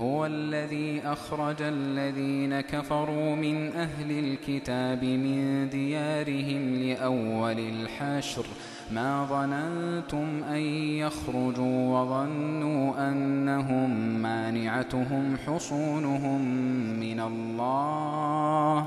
هو الذي أخرج الذين كفروا من أهل الكتاب من ديارهم لأول الحشر. ما ظننتم أن يخرجوا وظنوا أنهم مانعتهم حصونهم من الله.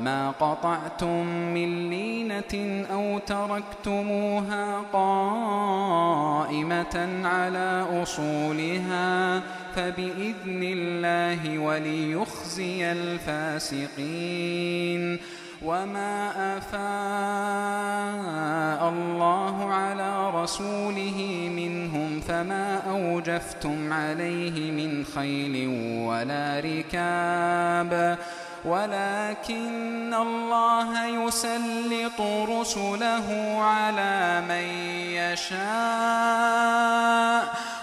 ما قطعتم من لينة أو تركتموها قائمة على أصولها فبإذن الله وليخزي الفاسقين. وما أفاء الله على رسوله منهم فما أوجفتم عليه من خيل ولا ركاب. ولكن الله يسلط رسله على من يشاء.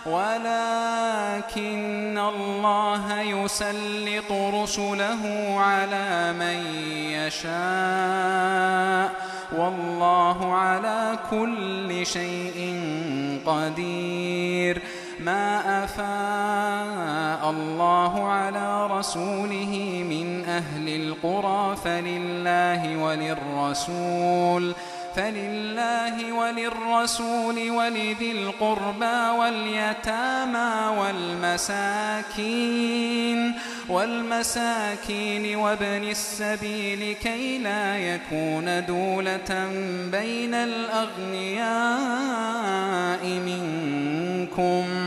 ولكن الله يسلط رسله على من يشاء. والله على كل شيء قدير. ما أفاء الله على رسوله من أهل القرى فلله وللرسول فلله وللرسول ولذي القربى واليتامى والمساكين والمساكين وابن السبيل كي لا يكون دولة بين الأغنياء منكم.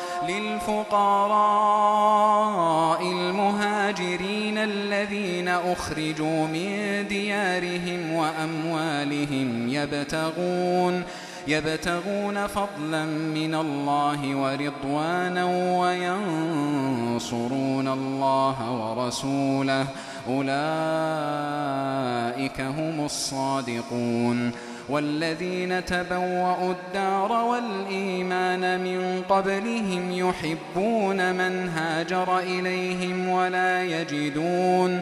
للفقراء المهاجرين الذين أخرجوا من ديارهم وأموالهم يبتغون يبتغون فضلا من الله ورضوانا وينصرون الله ورسوله. أولئك هم الصادقون. والذين تبوأوا الدار والإيمان من قبلهم يحبون من هاجر إليهم ولا يجدون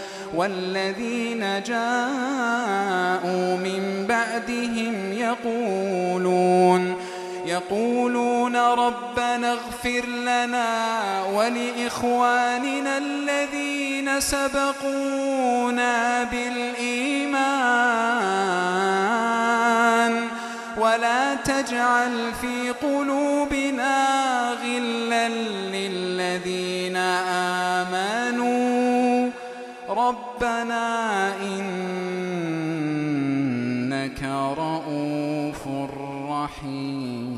والذين جاءوا من بعدهم يقولون يقولون ربنا اغفر لنا ولإخواننا الذين سبقونا بالإيمان ولا تجعل في قلوبنا غلا إنك رؤوف رحيم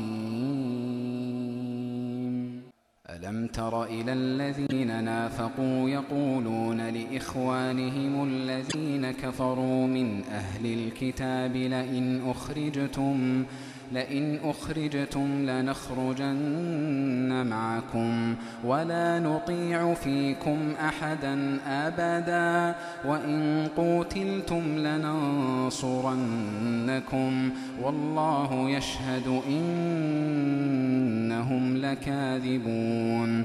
ألم تر إلى الذين نافقوا يقولون لإخوانهم الذين كفروا من أهل الكتاب لئن أخرجتم لئن أخرجتم لنخرجن معكم ولا نطيع فيكم أحدا أبدا وإن قوتلتم لننصرنكم والله يشهد إنهم لكاذبون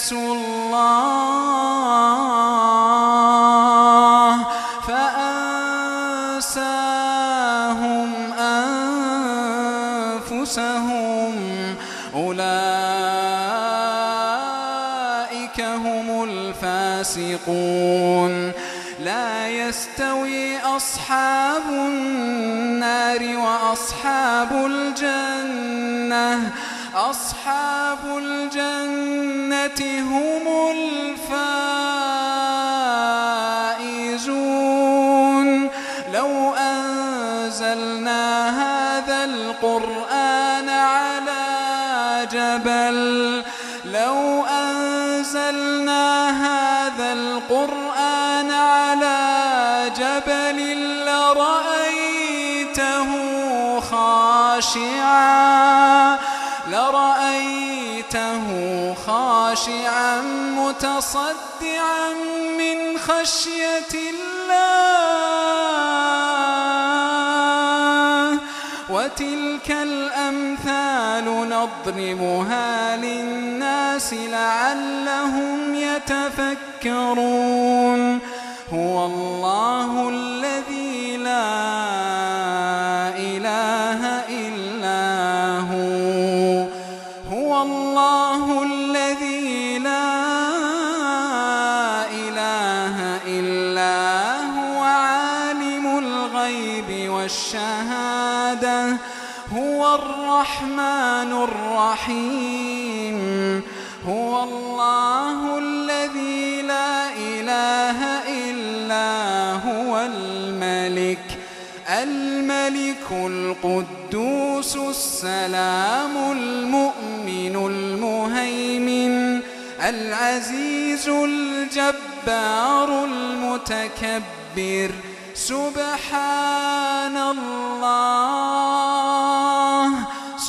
نسوا الله فأنساهم أنفسهم أولئك هم الفاسقون لا يستوي أصحاب النار وأصحاب الجنة أصحاب الجنة هم الفائزون. لو أنزلنا هذا القرآن على جبل لو أنزلنا هذا القرآن على جبل لرأيته خاشعا. لرأيته خاشعا متصدعا من خشية الله. وتلك الأمثال نضربها للناس لعلهم يتفكرون. هو الله الذي الرحمن الرحيم. هو الله الذي لا إله إلا هو الملك. الملك القدوس السلام المؤمن المهيمن. العزيز الجبار المتكبر. سبحان الله.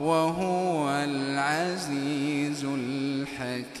وهو العزيز الحكيم.